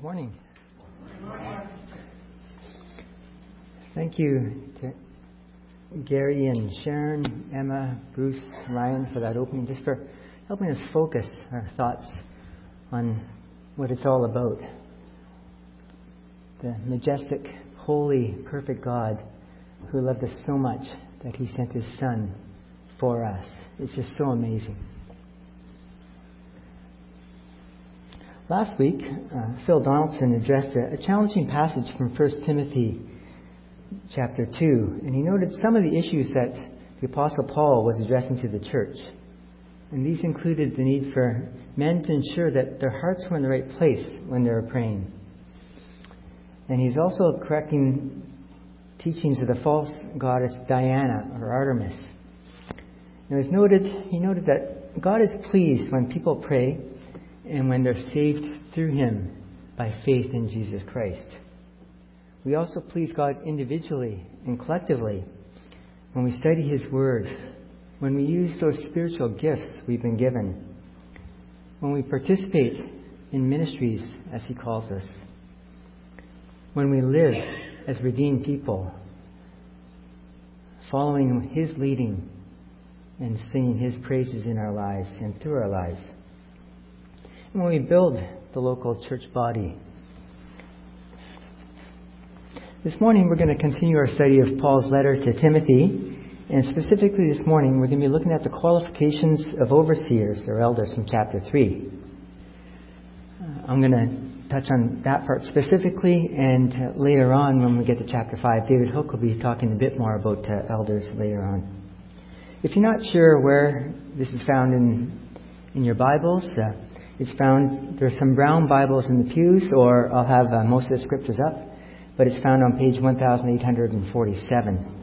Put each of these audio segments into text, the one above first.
Good morning. Thank you to Gary and Sharon, Emma, Bruce, Ryan for that opening, just for helping us focus our thoughts on what it's all about. The majestic, holy, perfect God who loved us so much that he sent his Son for us. It's just so amazing. Last week, uh, Phil Donaldson addressed a, a challenging passage from 1 Timothy chapter 2, and he noted some of the issues that the Apostle Paul was addressing to the church. And these included the need for men to ensure that their hearts were in the right place when they were praying. And he's also correcting teachings of the false goddess Diana or Artemis. And it was noted, he noted that God is pleased when people pray and when they're saved through Him by faith in Jesus Christ. We also please God individually and collectively when we study His Word, when we use those spiritual gifts we've been given, when we participate in ministries as He calls us, when we live as redeemed people, following His leading and singing His praises in our lives and through our lives when we build the local church body. This morning we're going to continue our study of Paul's letter to Timothy, and specifically this morning we're going to be looking at the qualifications of overseers or elders from chapter 3. Uh, I'm going to touch on that part specifically, and later on when we get to chapter 5, David Hook will be talking a bit more about uh, elders later on. If you're not sure where this is found in, in your Bibles, uh, it's found, there's some brown Bibles in the pews, or I'll have uh, most of the scriptures up, but it's found on page 1847.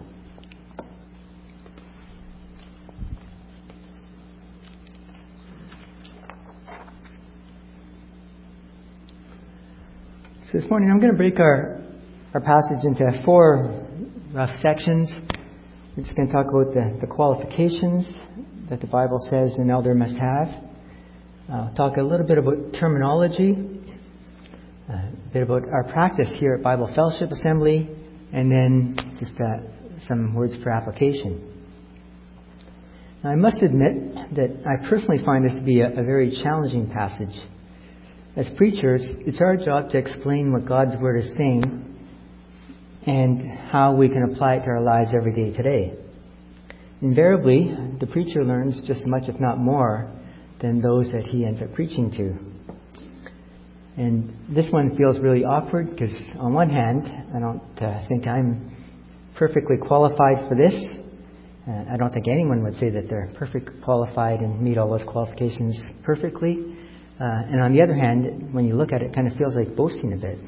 So this morning I'm going to break our, our passage into four rough sections. We're just going to talk about the, the qualifications that the Bible says an elder must have. I'll talk a little bit about terminology, a bit about our practice here at Bible Fellowship Assembly, and then just uh, some words for application. Now, I must admit that I personally find this to be a, a very challenging passage. As preachers, it's our job to explain what God's Word is saying and how we can apply it to our lives every day today. Invariably, the preacher learns just as much, if not more, than those that he ends up preaching to. And this one feels really awkward because, on one hand, I don't uh, think I'm perfectly qualified for this. Uh, I don't think anyone would say that they're perfectly qualified and meet all those qualifications perfectly. Uh, and on the other hand, when you look at it, it kind of feels like boasting a bit.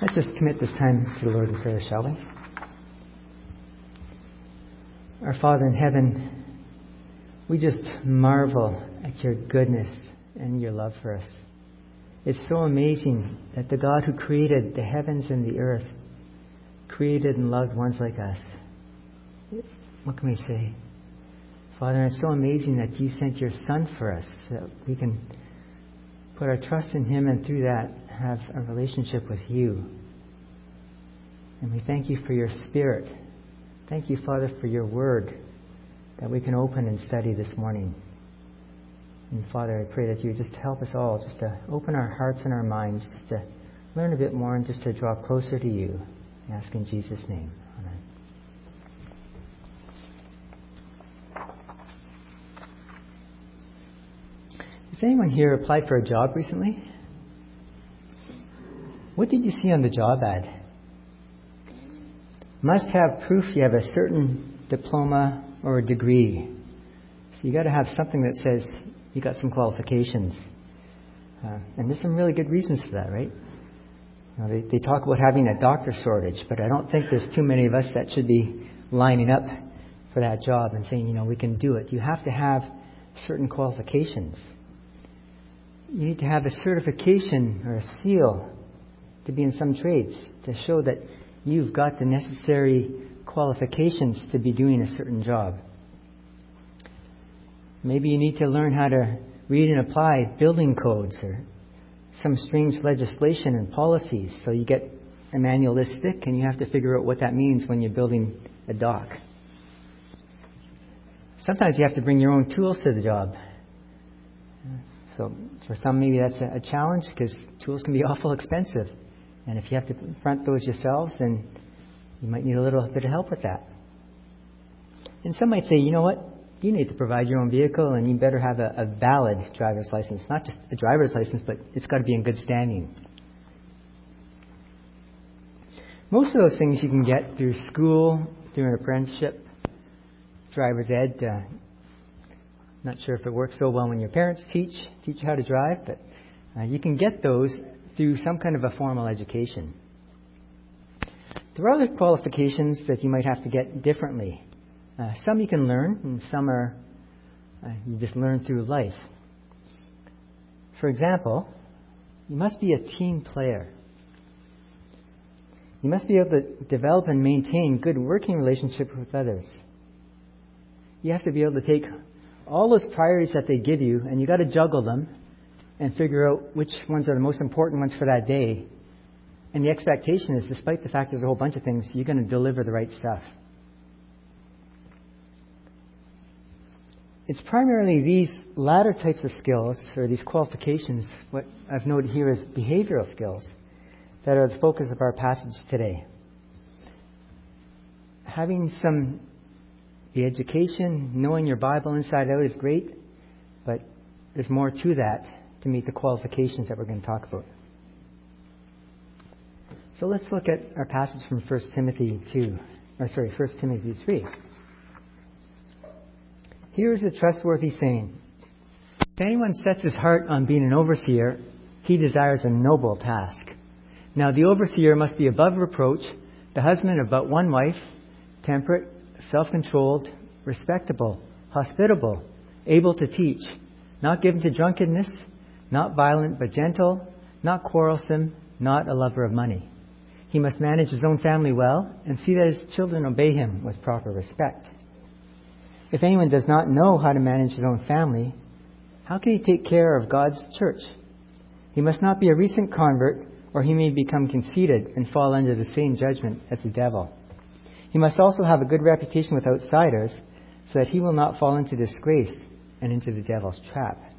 Let's just commit this time to the Lord in prayer, shall we? Our Father in heaven, we just marvel at your goodness and your love for us. It's so amazing that the God who created the heavens and the earth created and loved ones like us. What can we say? Father, it's so amazing that you sent your Son for us so that we can put our trust in Him and through that have a relationship with you. And we thank you for your Spirit Thank you, Father, for your word that we can open and study this morning. And Father, I pray that you just help us all just to open our hearts and our minds, just to learn a bit more and just to draw closer to you. I ask in Jesus' name. Amen. Has anyone here applied for a job recently? What did you see on the job ad? Must have proof you have a certain diploma or a degree. So you got to have something that says you got some qualifications. Uh, and there's some really good reasons for that, right? You know, they, they talk about having a doctor shortage, but I don't think there's too many of us that should be lining up for that job and saying, you know, we can do it. You have to have certain qualifications. You need to have a certification or a seal to be in some trades to show that you've got the necessary qualifications to be doing a certain job. Maybe you need to learn how to read and apply building codes or some strange legislation and policies. So you get a manual thick and you have to figure out what that means when you're building a dock. Sometimes you have to bring your own tools to the job. So for some, maybe that's a, challenge because tools can be awful expensive. And if you have to front those yourselves, then you might need a little bit of help with that. And some might say, you know what? You need to provide your own vehicle and you better have a, a valid driver's license. Not just a driver's license, but it's got to be in good standing. Most of those things you can get through school, through an apprenticeship, driver's ed. Uh, not sure if it works so well when your parents teach teach you how to drive, but uh, you can get those through some kind of a formal education. There are other qualifications that you might have to get differently. Uh, some you can learn, and some are uh, you just learn through life. For example, you must be a team player. You must be able to develop and maintain good working relationships with others. You have to be able to take all those priorities that they give you, and you got to juggle them and figure out which ones are the most important ones for that day. And the expectation is, despite the fact there's a whole bunch of things, you're going to deliver the right stuff. It's primarily these latter types of skills, or these qualifications, what I've noted here as behavioral skills, that are the focus of our passage today. Having some the education, knowing your Bible inside out is great, but there's more to that to meet the qualifications that we're going to talk about. So let's look at our passage from 1 Timothy 2, or sorry, 1 Timothy 3. Here is a trustworthy saying If anyone sets his heart on being an overseer, he desires a noble task. Now, the overseer must be above reproach, the husband of but one wife, temperate, self controlled, respectable, hospitable, able to teach, not given to drunkenness, not violent but gentle, not quarrelsome, not a lover of money. He must manage his own family well and see that his children obey him with proper respect. If anyone does not know how to manage his own family, how can he take care of God's church? He must not be a recent convert, or he may become conceited and fall under the same judgment as the devil. He must also have a good reputation with outsiders, so that he will not fall into disgrace and into the devil's trap. And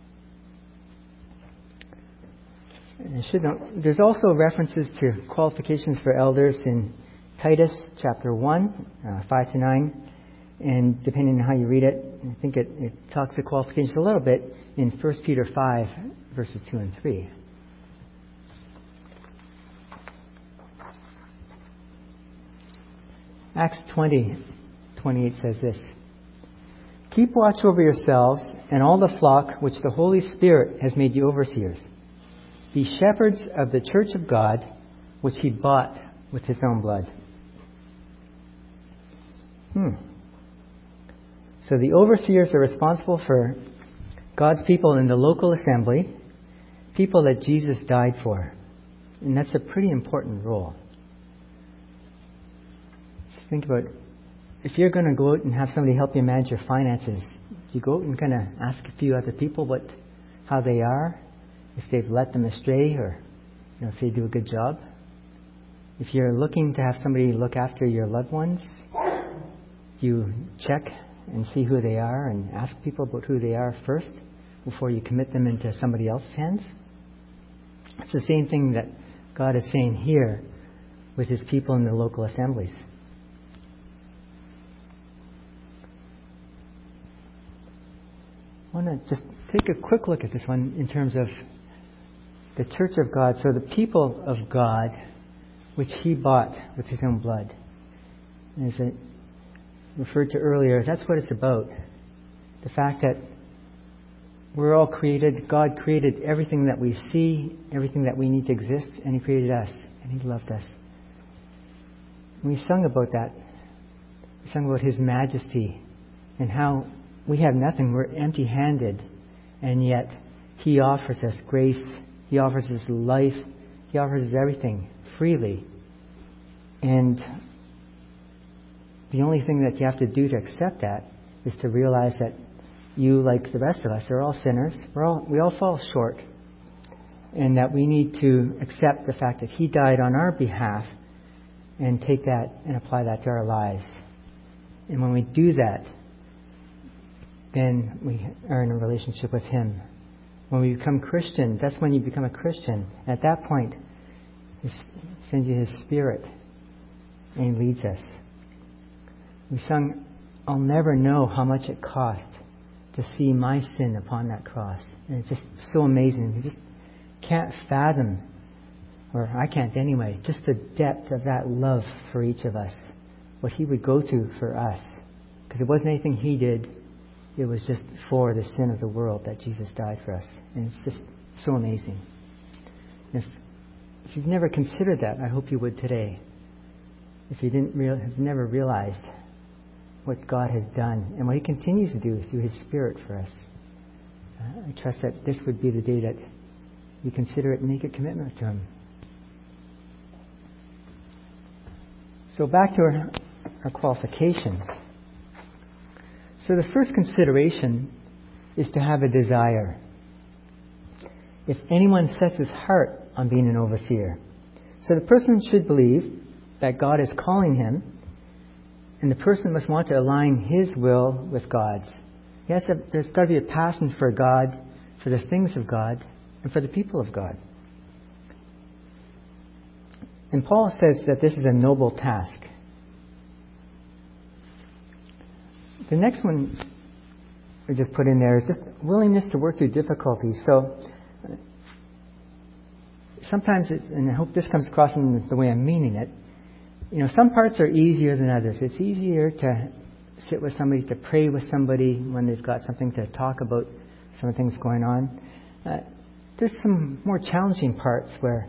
I should there's also references to qualifications for elders in Titus chapter 1, uh, 5 to 9. And depending on how you read it, I think it, it talks to qualifications a little bit in 1 Peter 5, verses 2 and 3. Acts 20, 28 says this Keep watch over yourselves and all the flock which the Holy Spirit has made you overseers. Be shepherds of the church of God, which he bought with his own blood. Hmm. So the overseers are responsible for God's people in the local assembly, people that Jesus died for. And that's a pretty important role. Just think about if you're going to go out and have somebody help you manage your finances, you go out and kind of ask a few other people what how they are, if they've led them astray, or you know, if they do a good job. If you're looking to have somebody look after your loved ones, you check and see who they are and ask people about who they are first before you commit them into somebody else's hands. It's the same thing that God is saying here with his people in the local assemblies. I want to just take a quick look at this one in terms of the church of God. So, the people of God, which He bought with His own blood. As I referred to earlier, that's what it's about. The fact that we're all created, God created everything that we see, everything that we need to exist, and He created us, and He loved us. we sung about that. We sung about His majesty and how we have nothing. We're empty handed. And yet, He offers us grace. He offers us life. He offers us everything freely. And the only thing that you have to do to accept that is to realize that you, like the rest of us, are all sinners. We're all, we all fall short. And that we need to accept the fact that He died on our behalf and take that and apply that to our lives. And when we do that, then we are in a relationship with Him. When we become Christian, that's when you become a Christian. At that point, He sends you His Spirit and leads us. We sung, I'll never know how much it cost to see my sin upon that cross. And it's just so amazing. You just can't fathom, or I can't anyway, just the depth of that love for each of us. What He would go to for us. Because it wasn't anything He did, it was just for the sin of the world that Jesus died for us. And it's just so amazing. If, if you've never considered that, I hope you would today. If you didn't real, have never realized what God has done and what He continues to do through His Spirit for us, uh, I trust that this would be the day that you consider it and make a commitment to Him. So back to our, our qualifications. So the first consideration is to have a desire. If anyone sets his heart on being an overseer, so the person should believe that God is calling him, and the person must want to align his will with God's. Yes, there's got to be a passion for God, for the things of God, and for the people of God. And Paul says that this is a noble task. The next one we just put in there is just willingness to work through difficulties. So sometimes, and I hope this comes across in the way I'm meaning it, you know, some parts are easier than others. It's easier to sit with somebody, to pray with somebody when they've got something to talk about, some things going on. Uh, there's some more challenging parts where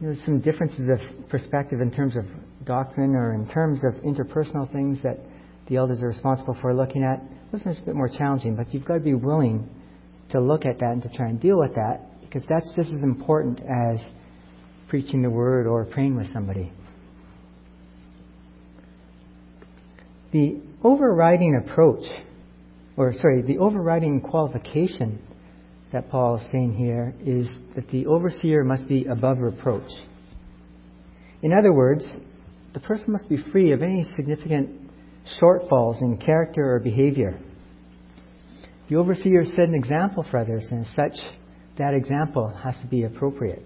you know, there's some differences of perspective in terms of doctrine or in terms of interpersonal things that the elders are responsible for looking at. Those are a bit more challenging, but you've got to be willing to look at that and to try and deal with that because that's just as important as preaching the word or praying with somebody. The overriding approach, or sorry, the overriding qualification that Paul is saying here is that the overseer must be above reproach. In other words, the person must be free of any significant shortfalls in character or behavior. The overseer set an example for others, and such, that example has to be appropriate.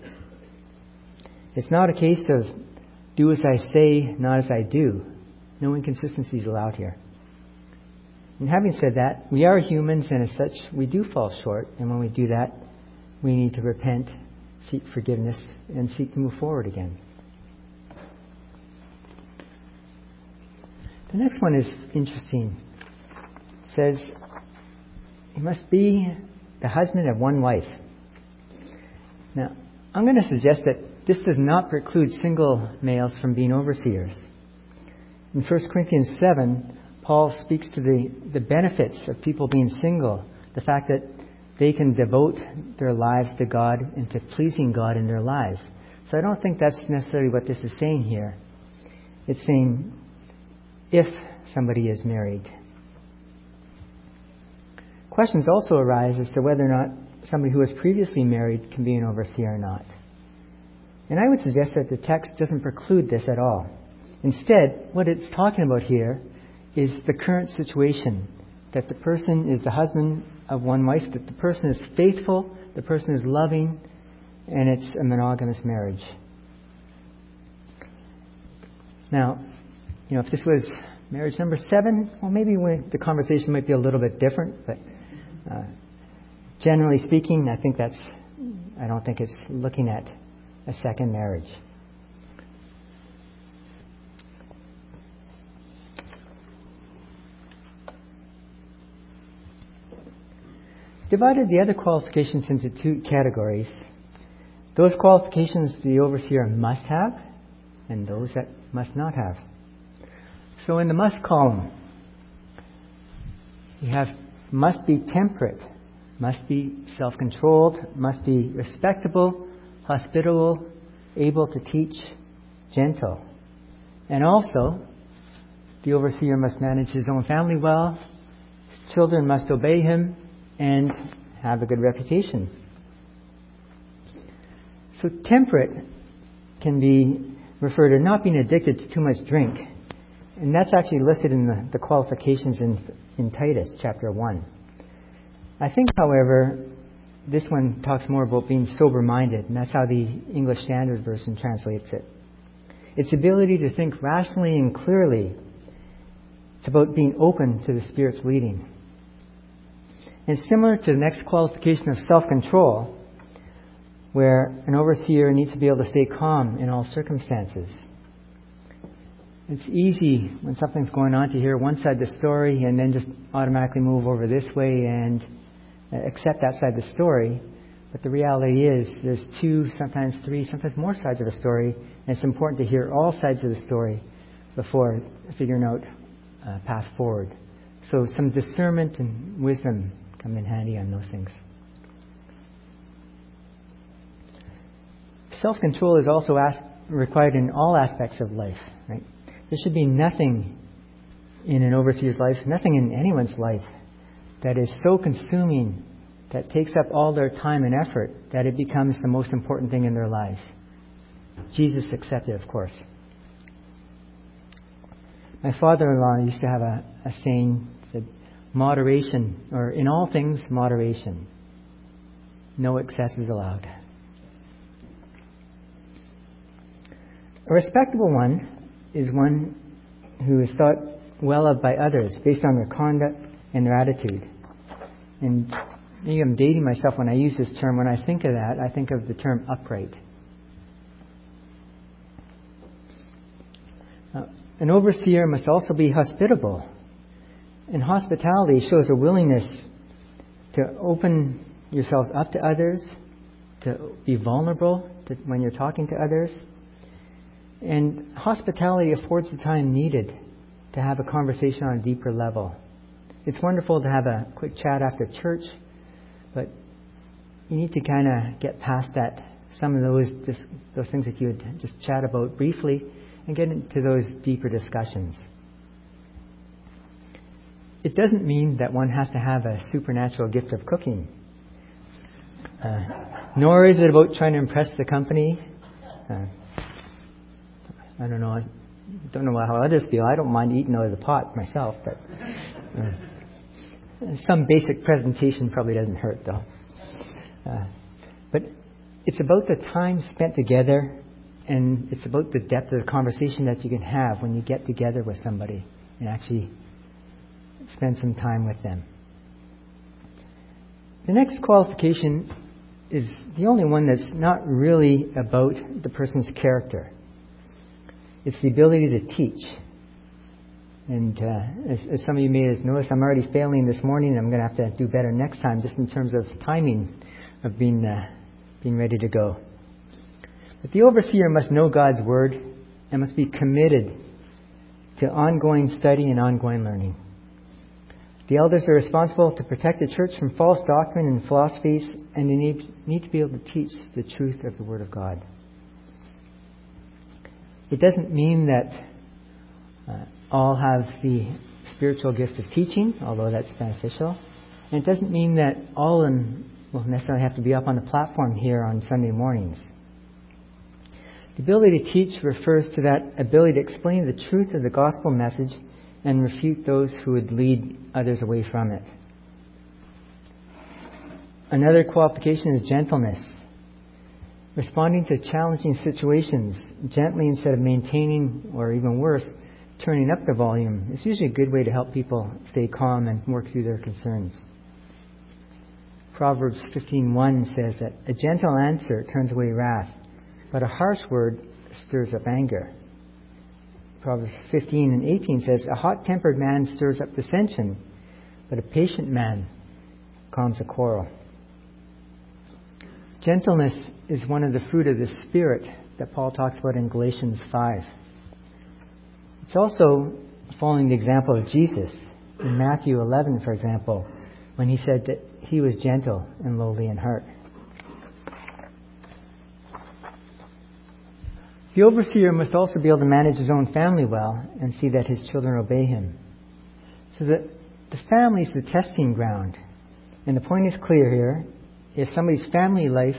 It's not a case of do as I say, not as I do. No inconsistencies allowed here. And having said that, we are humans, and as such, we do fall short. And when we do that, we need to repent, seek forgiveness, and seek to move forward again. The next one is interesting. It says, he must be the husband of one wife. Now, I'm going to suggest that this does not preclude single males from being overseers. In 1 Corinthians 7, Paul speaks to the, the benefits of people being single, the fact that they can devote their lives to God and to pleasing God in their lives. So I don't think that's necessarily what this is saying here. It's saying if somebody is married. Questions also arise as to whether or not somebody who was previously married can be an overseer or not. And I would suggest that the text doesn't preclude this at all. Instead, what it's talking about here is the current situation that the person is the husband of one wife, that the person is faithful, the person is loving, and it's a monogamous marriage. Now, you know, if this was marriage number seven, well, maybe the conversation might be a little bit different, but uh, generally speaking, I think that's, I don't think it's looking at a second marriage. Divided the other qualifications into two categories. Those qualifications the overseer must have, and those that must not have. So in the must column, you have must be temperate, must be self controlled, must be respectable, hospitable, able to teach, gentle. And also, the overseer must manage his own family well, children must obey him and have a good reputation. So temperate can be referred to not being addicted to too much drink. And that's actually listed in the, the qualifications in, in Titus chapter 1. I think, however, this one talks more about being sober minded, and that's how the English Standard Version translates it. Its ability to think rationally and clearly. It's about being open to the Spirit's leading. And similar to the next qualification of self control, where an overseer needs to be able to stay calm in all circumstances. It's easy when something's going on to hear one side of the story and then just automatically move over this way and accept that side of the story. But the reality is, there's two, sometimes three, sometimes more sides of a story, and it's important to hear all sides of the story before figuring out uh, path forward. So some discernment and wisdom come in handy on those things. Self control is also asked, required in all aspects of life. Right? There should be nothing in an overseer's life, nothing in anyone's life, that is so consuming, that takes up all their time and effort, that it becomes the most important thing in their lives. Jesus accepted, of course. My father in law used to have a, a saying that moderation, or in all things, moderation. No excess is allowed. A respectable one is one who is thought well of by others based on their conduct and their attitude. And maybe I'm dating myself when I use this term. When I think of that, I think of the term upright. Uh, an overseer must also be hospitable. And hospitality shows a willingness to open yourselves up to others, to be vulnerable to, when you're talking to others. And hospitality affords the time needed to have a conversation on a deeper level. It's wonderful to have a quick chat after church, but you need to kind of get past that. Some of those just, those things that you would just chat about briefly and get into those deeper discussions. It doesn't mean that one has to have a supernatural gift of cooking. Uh, nor is it about trying to impress the company. Uh, I don't know. I don't know how others feel. I don't mind eating out of the pot myself, but uh, some basic presentation probably doesn't hurt, though. Uh, but it's about the time spent together and it's about the depth of the conversation that you can have when you get together with somebody and actually spend some time with them. The next qualification is the only one that's not really about the person's character. It's the ability to teach. And uh, as, as, some of you may have noticed, I'm already failing this morning. And I'm going to have to do better next time, just in terms of timing of being uh, being ready to go. But the overseer must know God's word and must be committed to ongoing study and ongoing learning. The elders are responsible to protect the church from false doctrine and philosophies, and they need, need to be able to teach the truth of the Word of God. It doesn't mean that uh, all have the spiritual gift of teaching, although that's beneficial. And it doesn't mean that all them will necessarily have to be up on the platform here on Sunday mornings. The ability to teach refers to that ability to explain the truth of the gospel message and refute those who would lead others away from it. Another qualification is gentleness. Responding to challenging situations gently instead of maintaining, or even worse, turning up the volume is usually a good way to help people stay calm and work through their concerns. Proverbs 15:1 says that a gentle answer turns away wrath, but a harsh word stirs up anger. Proverbs 15 and 18 says, A hot tempered man stirs up dissension, but a patient man calms a quarrel. Gentleness is one of the fruit of the Spirit that Paul talks about in Galatians 5. It's also following the example of Jesus in Matthew 11, for example, when he said that he was gentle and lowly in heart. The overseer must also be able to manage his own family well and see that his children obey him. So that the family is the testing ground. And the point is clear here. If somebody's family life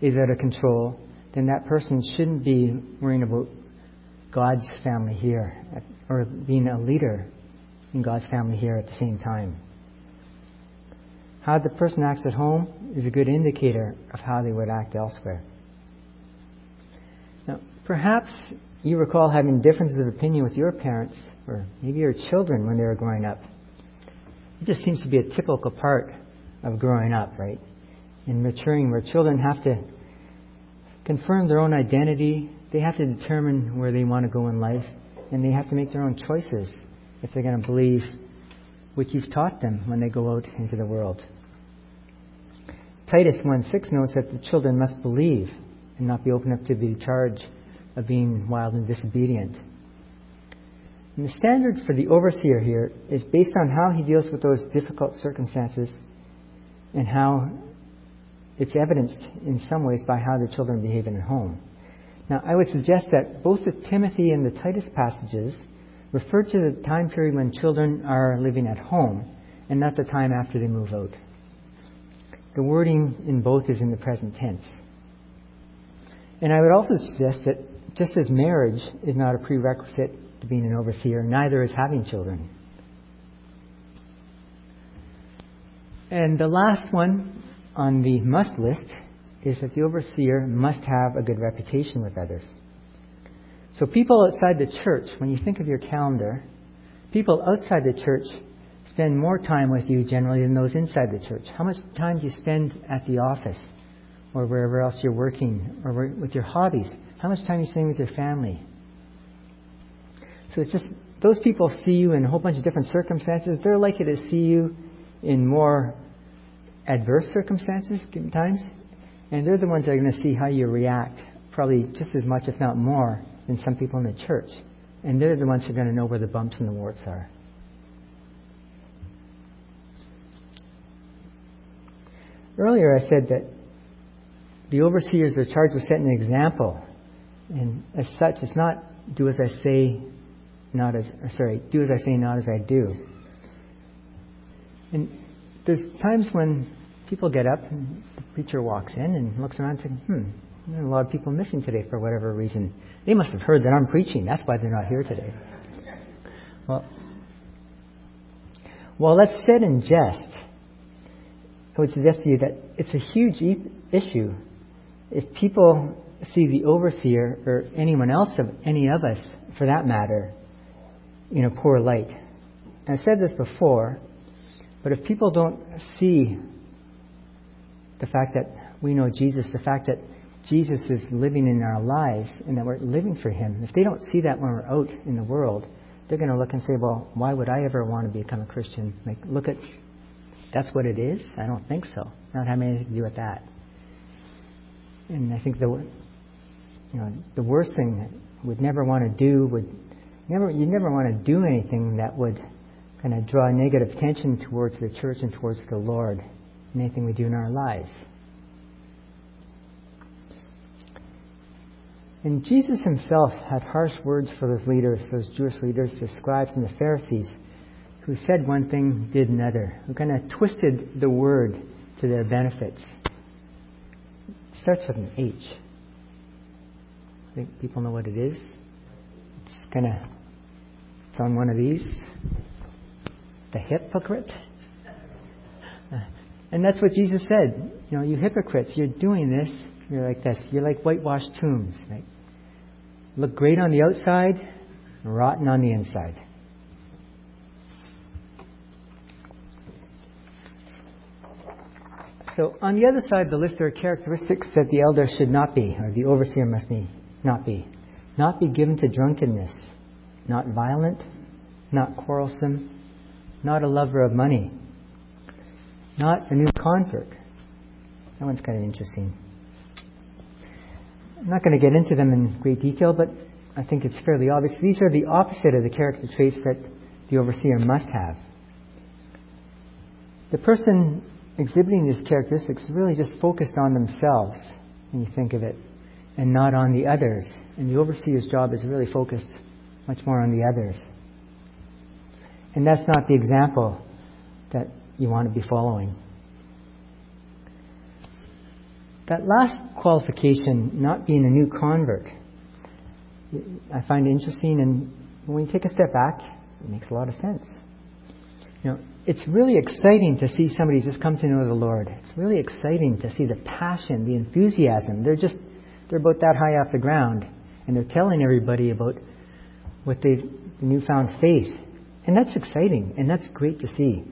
is out of control, then that person shouldn't be worrying about God's family here or being a leader in God's family here at the same time. How the person acts at home is a good indicator of how they would act elsewhere. Now, perhaps you recall having differences of opinion with your parents or maybe your children when they were growing up. It just seems to be a typical part of growing up, right? In maturing, where children have to confirm their own identity, they have to determine where they want to go in life, and they have to make their own choices if they're going to believe what you've taught them when they go out into the world. Titus 1:6 notes that the children must believe and not be open up to the charge of being wild and disobedient. And the standard for the overseer here is based on how he deals with those difficult circumstances and how it's evidenced in some ways by how the children behave in home. Now, I would suggest that both the Timothy and the Titus passages refer to the time period when children are living at home and not the time after they move out. The wording in both is in the present tense. And I would also suggest that just as marriage is not a prerequisite to being an overseer, neither is having children. And the last one on the must list is that the overseer must have a good reputation with others. So, people outside the church, when you think of your calendar, people outside the church spend more time with you generally than those inside the church. How much time do you spend at the office or wherever else you're working or with your hobbies? How much time are you spending with your family? So, it's just those people see you in a whole bunch of different circumstances. They're likely to see you in more adverse circumstances times, and they're the ones that are going to see how you react, probably just as much, if not more, than some people in the church. And they're the ones who are going to know where the bumps and the warts are. Earlier, I said that the overseers are charged with setting an example. And as such, it's not do as I say, not as, sorry, do as I say, not as I do. And there's times when people get up and the preacher walks in and looks around and says, hmm, there are a lot of people missing today for whatever reason. They must have heard that I'm preaching. That's why they're not here today. Well, while that's said in jest, I would suggest to you that it's a huge e- issue if people see the overseer or anyone else of any of us, for that matter, in a poor light. And I've said this before, but if people don't see the fact that we know Jesus, the fact that Jesus is living in our lives and that we're living for Him, if they don't see that when we're out in the world, they're going to look and say, well, why would I ever want to become a Christian? Like, look at, that's what it is? I don't think so. Not having anything to do with that. And I think the, you know, the worst thing that we'd never want to do would, never—you'd never want to do anything that would kind of draw negative attention towards the church and towards the Lord anything we do in our lives. And Jesus himself had harsh words for those leaders, those Jewish leaders, the scribes and the Pharisees, who said one thing, did another, who kind of twisted the word to their benefits. It starts with an H. I think people know what it is. It's kind of, it's on one of these the hypocrite. And that's what Jesus said. You know, you hypocrites, you're doing this. You're like this. You're like whitewashed tombs. Right? Look great on the outside, rotten on the inside. So on the other side of the list, there are characteristics that the elder should not be, or the overseer must be, not be. Not be given to drunkenness, not violent, not quarrelsome, not a lover of money, not a new convert. That one's kind of interesting. I'm not going to get into them in great detail, but I think it's fairly obvious. These are the opposite of the character traits that the overseer must have. The person exhibiting these characteristics is really just focused on themselves when you think of it, and not on the others. And the overseer's job is really focused much more on the others. And that's not the example that you want to be following. That last qualification, not being a new convert, I find interesting, and when you take a step back, it makes a lot of sense. You know, it's really exciting to see somebody just come to know the Lord. It's really exciting to see the passion, the enthusiasm. They're just they're about that high off the ground, and they're telling everybody about what they've the newfound faith, and that's exciting, and that's great to see.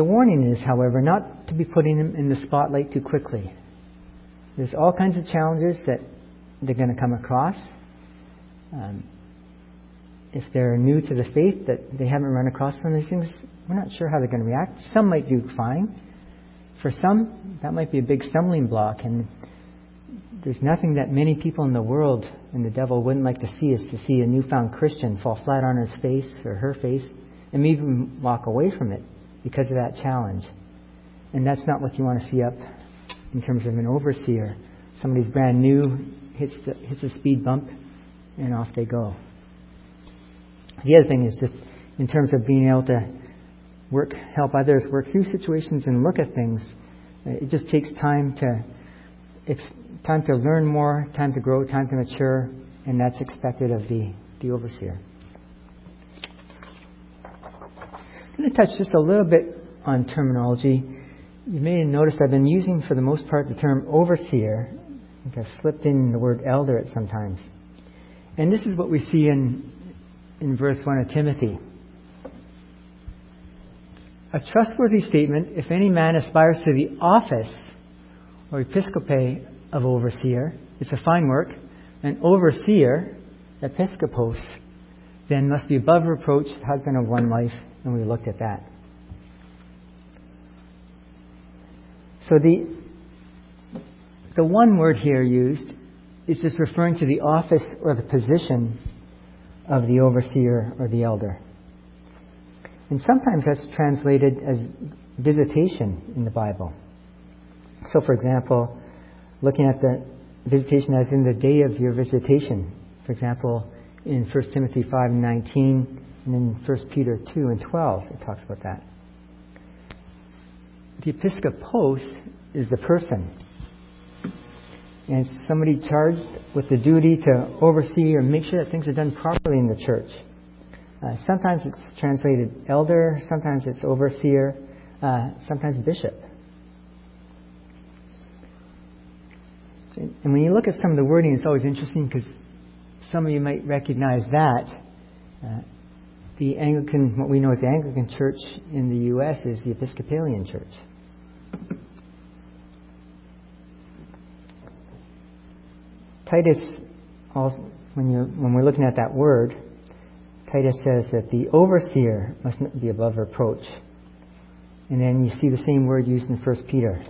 The warning is, however, not to be putting them in the spotlight too quickly. There's all kinds of challenges that they're going to come across. Um, if they're new to the faith, that they haven't run across some of these things, we're not sure how they're going to react. Some might do fine. For some, that might be a big stumbling block, and there's nothing that many people in the world and the devil wouldn't like to see is to see a newfound Christian fall flat on his face or her face and even walk away from it because of that challenge. And that's not what you want to see up in terms of an overseer. Somebody's brand new, hits, the, hits a speed bump, and off they go. The other thing is just in terms of being able to work, help others work through situations and look at things. It just takes time to, time to learn more, time to grow, time to mature, and that's expected of the, the overseer. I'm going to touch just a little bit on terminology. You may notice I've been using, for the most part, the term overseer. I think I've slipped in the word elder at sometimes. And this is what we see in in verse 1 of Timothy. A trustworthy statement if any man aspires to the office or episcope of overseer, it's a fine work. An overseer, episcopos, then must be above reproach, husband of one wife, and we looked at that. So the the one word here used is just referring to the office or the position of the overseer or the elder. And sometimes that's translated as visitation in the Bible. So, for example, looking at the visitation as in the day of your visitation, for example, in 1 Timothy 5 and 19, and in 1 Peter 2 and 12, it talks about that. The episcopos is the person and somebody charged with the duty to oversee or make sure that things are done properly in the church. Uh, sometimes it's translated elder, sometimes it's overseer, uh, sometimes bishop. And when you look at some of the wording, it's always interesting because some of you might recognize that. Uh, the Anglican, what we know as the Anglican Church in the U.S., is the Episcopalian Church. Titus, also, when, you when we're looking at that word, Titus says that the overseer must not be above reproach. And then you see the same word used in 1 Peter.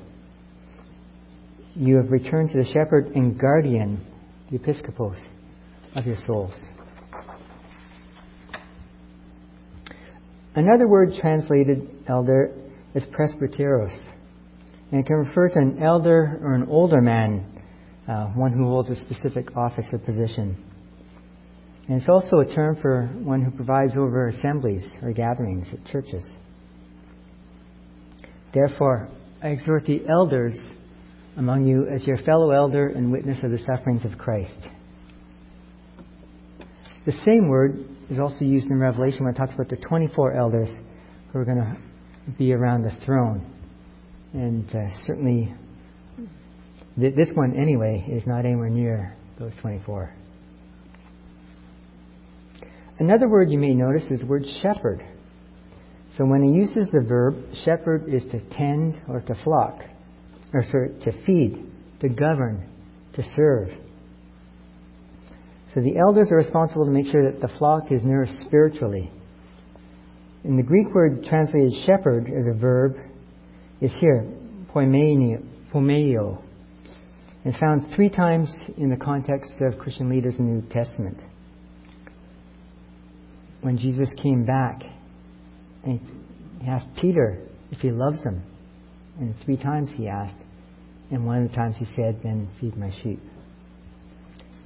You have returned to the shepherd and guardian, the episcopos, of your souls. Another word translated elder is presbyteros. And it can refer to an elder or an older man uh, one who holds a specific office or position. And it's also a term for one who provides over assemblies or gatherings at churches. Therefore, I exhort the elders among you as your fellow elder and witness of the sufferings of Christ. The same word is also used in Revelation when it talks about the 24 elders who are going to be around the throne. And uh, certainly this one, anyway, is not anywhere near those 24. Another word you may notice is the word shepherd. So when he uses the verb, shepherd is to tend or to flock, or sorry, to feed, to govern, to serve. So the elders are responsible to make sure that the flock is nourished spiritually. And the Greek word translated shepherd as a verb is here, poimaino, and found three times in the context of Christian leaders in the New Testament. When Jesus came back, and he asked Peter if he loves him. And three times he asked. And one of the times he said, Then feed my sheep.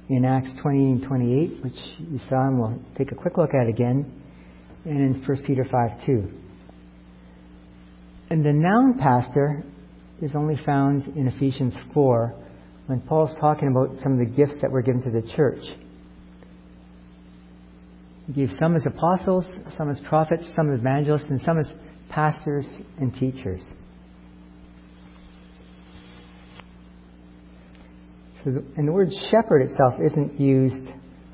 In Acts 20 and 28, which you saw and we'll take a quick look at again, and in 1 Peter 5 2. And the noun pastor is only found in Ephesians 4 when Paul's talking about some of the gifts that were given to the church. He gave some as apostles, some as prophets, some as evangelists, and some as pastors and teachers. So the, and the word shepherd itself isn't used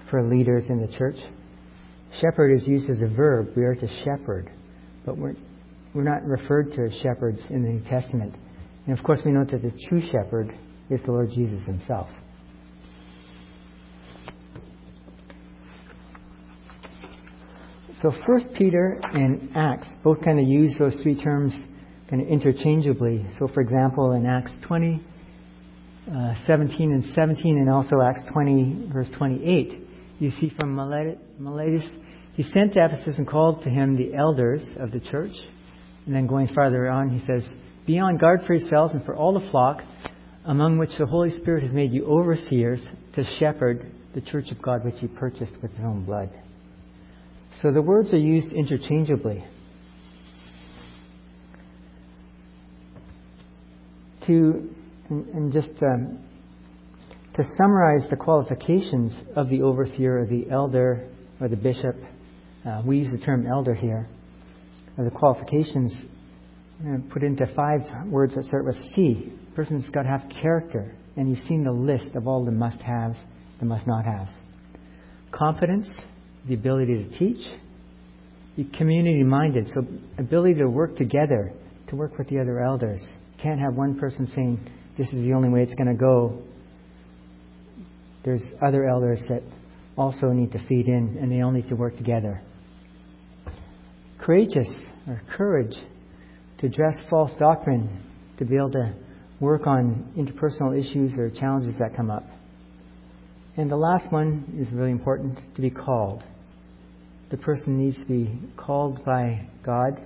for leaders in the church. Shepherd is used as a verb. We are to shepherd. But we're, we're not referred to as shepherds in the New Testament. And of course, we know that the true shepherd is the Lord Jesus himself. So First Peter and Acts both kind of use those three terms kind of interchangeably. So for example, in Acts 20, uh, 17 and 17, and also Acts 20, verse 28, you see from Miletus, he sent to Ephesus and called to him the elders of the church. And then going farther on, he says, Be on guard for yourselves and for all the flock, among which the Holy Spirit has made you overseers to shepherd the church of God which he purchased with his own blood. So the words are used interchangeably. To, and, and just um, to summarize the qualifications of the overseer or the elder or the bishop, uh, we use the term elder here. Uh, the qualifications put into five words that start with C. A person's got to have character, and you've seen the list of all the must-haves, the must-not-haves. Competence, the ability to teach. Be community-minded, so ability to work together, to work with the other elders. You can't have one person saying, "This is the only way it's going to go," there's other elders that also need to feed in, and they all need to work together. Courageous, or courage, to address false doctrine, to be able to work on interpersonal issues or challenges that come up. And the last one is really important to be called. The person needs to be called by God,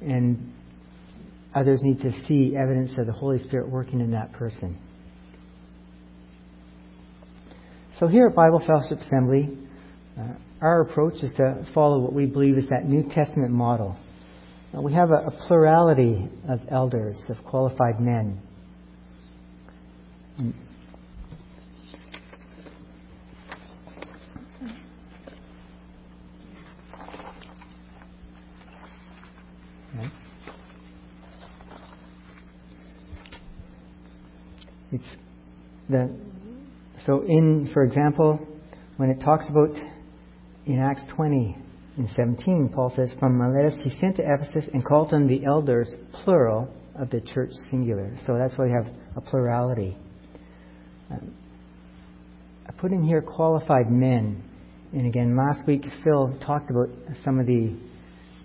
and others need to see evidence of the Holy Spirit working in that person. So here at Bible Fellowship Assembly, uh, our approach is to follow what we believe is that New Testament model. We have a, a, plurality of elders, of qualified men. And It's the so, in, for example, when it talks about in Acts 20 and 17, Paul says, From Miletus he sent to Ephesus and called them the elders, plural, of the church, singular. So that's why we have a plurality. Um, I put in here qualified men. And again, last week Phil talked about some of the,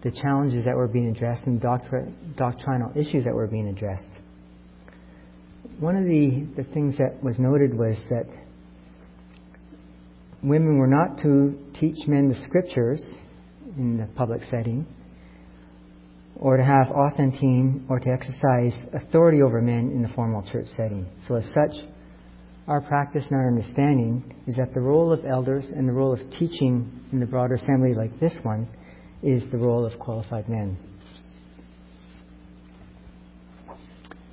the challenges that were being addressed and doctrinal issues that were being addressed. One of the, the things that was noted was that women were not to teach men the scriptures in the public setting, or to have authentein or to exercise authority over men in the formal church setting. So, as such, our practice and our understanding is that the role of elders and the role of teaching in the broader assembly like this one is the role of qualified men.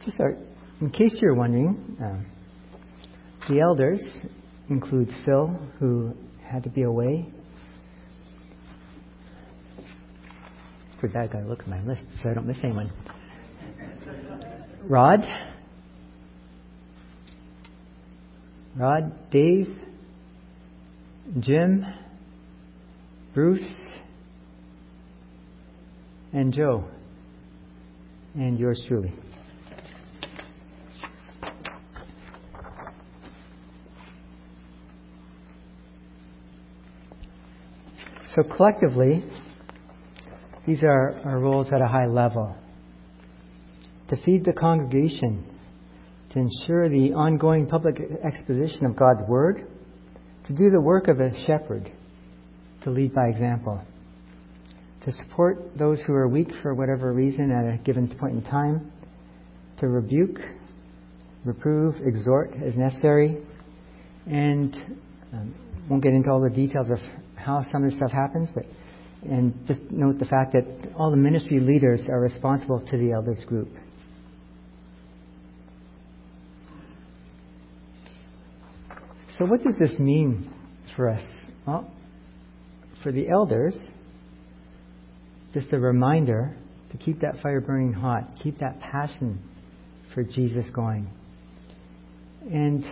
Just in case you're wondering, uh, the elders include Phil, who had to be away. Pretty bad, look at my list so I don't miss anyone. Rod, Rod, Dave, Jim, Bruce, and Joe, and yours truly. So collectively, these are our roles at a high level. To feed the congregation, to ensure the ongoing public exposition of God's Word, to do the work of a shepherd, to lead by example, to support those who are weak for whatever reason at a given point in time, to rebuke, reprove, exhort as necessary, and um, won't get into all the details of how some of this stuff happens, but And just note the fact that all the ministry leaders are responsible to the elders group. So, what does this mean for us? Well, for the elders, just a reminder to keep that fire burning hot, keep that passion for Jesus going. And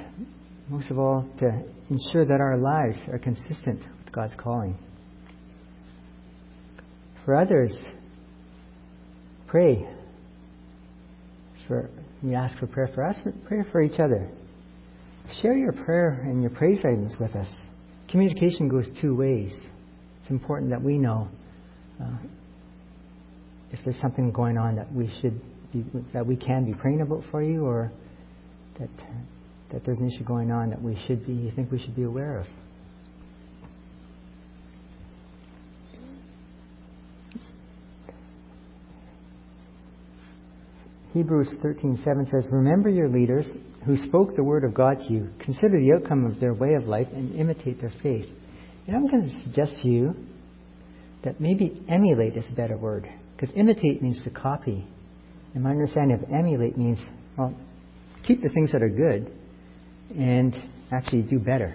most of all, to ensure that our lives are consistent God's calling. For others, pray. For we ask for prayer for us, pray for each other. Share your prayer and your praise items with us. Communication goes two ways. It's important that we know uh, if there's something going on that we should be, that we can be praying about for you, or that that there's an issue going on that we should be, you think we should be aware of. Hebrews 13:7 says, "Remember your leaders who spoke the word of God to you. Consider the outcome of their way of life and imitate their faith." And I'm going to suggest to you that maybe emulate is a better word because imitate means to copy. And my understanding of emulate means, well, keep the things that are good and actually do better.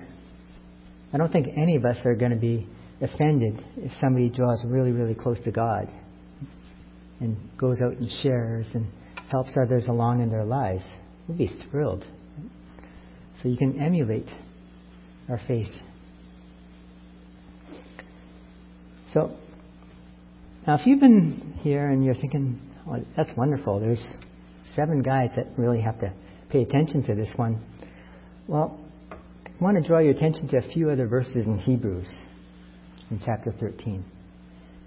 I don't think any of us are going to be offended if somebody draws really, really close to God and goes out and shares and helps others along in their lives. We'll be thrilled. So you can emulate our faith. So, now if you've been here and you're thinking, that's wonderful, there's seven guys that really have to pay attention to this one. Well, I want to draw your attention to a few other verses in Hebrews in chapter 13.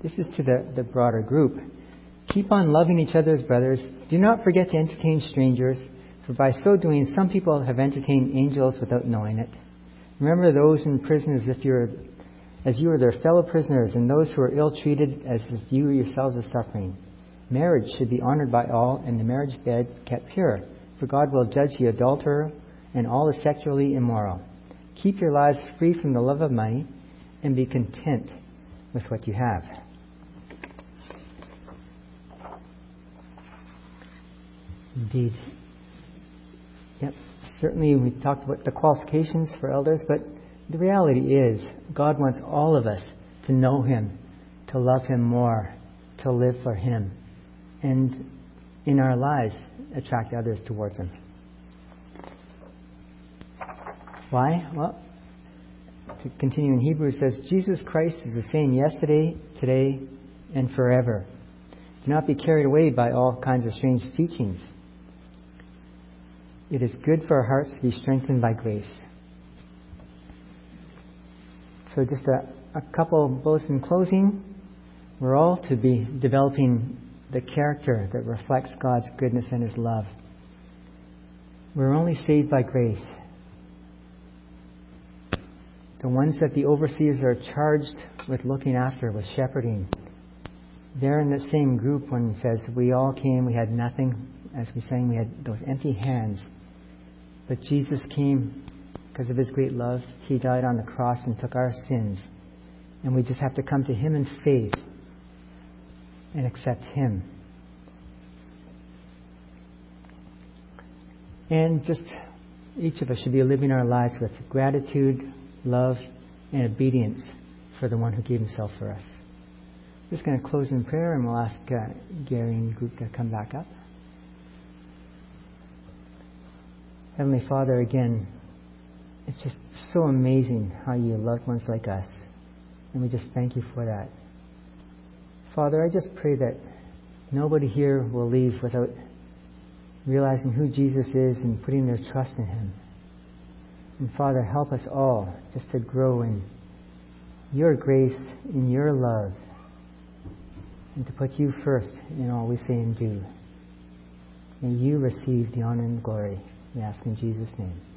This is to the, the broader group. Keep on loving each other as brothers. Do not forget to entertain strangers, for by so doing, some people have entertained angels without knowing it. Remember those in prison as if you're as you are their fellow prisoners, and those who are ill treated as if you yourselves are suffering. Marriage should be honored by all, and the marriage bed kept pure, for God will judge the adulterer and all the sexually immoral. Keep your lives free from the love of money, and be content with what you have. Indeed. Yep. Certainly, we talked about the qualifications for elders, but the reality is, God wants all of us to know Him, to love Him more, to live for Him, and in our lives, attract others towards Him. Why? Well, to continue in Hebrews says, Jesus Christ is the same yesterday, today, and forever. Do not be carried away by all kinds of strange teachings. It is good for our hearts to be strengthened by grace. So, just a, a couple of bullets in closing. We're all to be developing the character that reflects God's goodness and His love. We're only saved by grace. The ones that the overseers are charged with looking after, with shepherding, they're in the same group when it says, We all came, we had nothing. As we sang, we had those empty hands. But Jesus came because of his great love. He died on the cross and took our sins. And we just have to come to him in faith and accept him. And just each of us should be living our lives with gratitude, love, and obedience for the one who gave himself for us. I'm just going to close in prayer and we'll ask uh, Gary and group to come back up. Heavenly Father, again, it's just so amazing how you love ones like us. And we just thank you for that. Father, I just pray that nobody here will leave without realizing who Jesus is and putting their trust in him. And Father, help us all just to grow in your grace, in your love, and to put you first in all we say and do. May you receive the honor and glory. We ask in Jesus' name.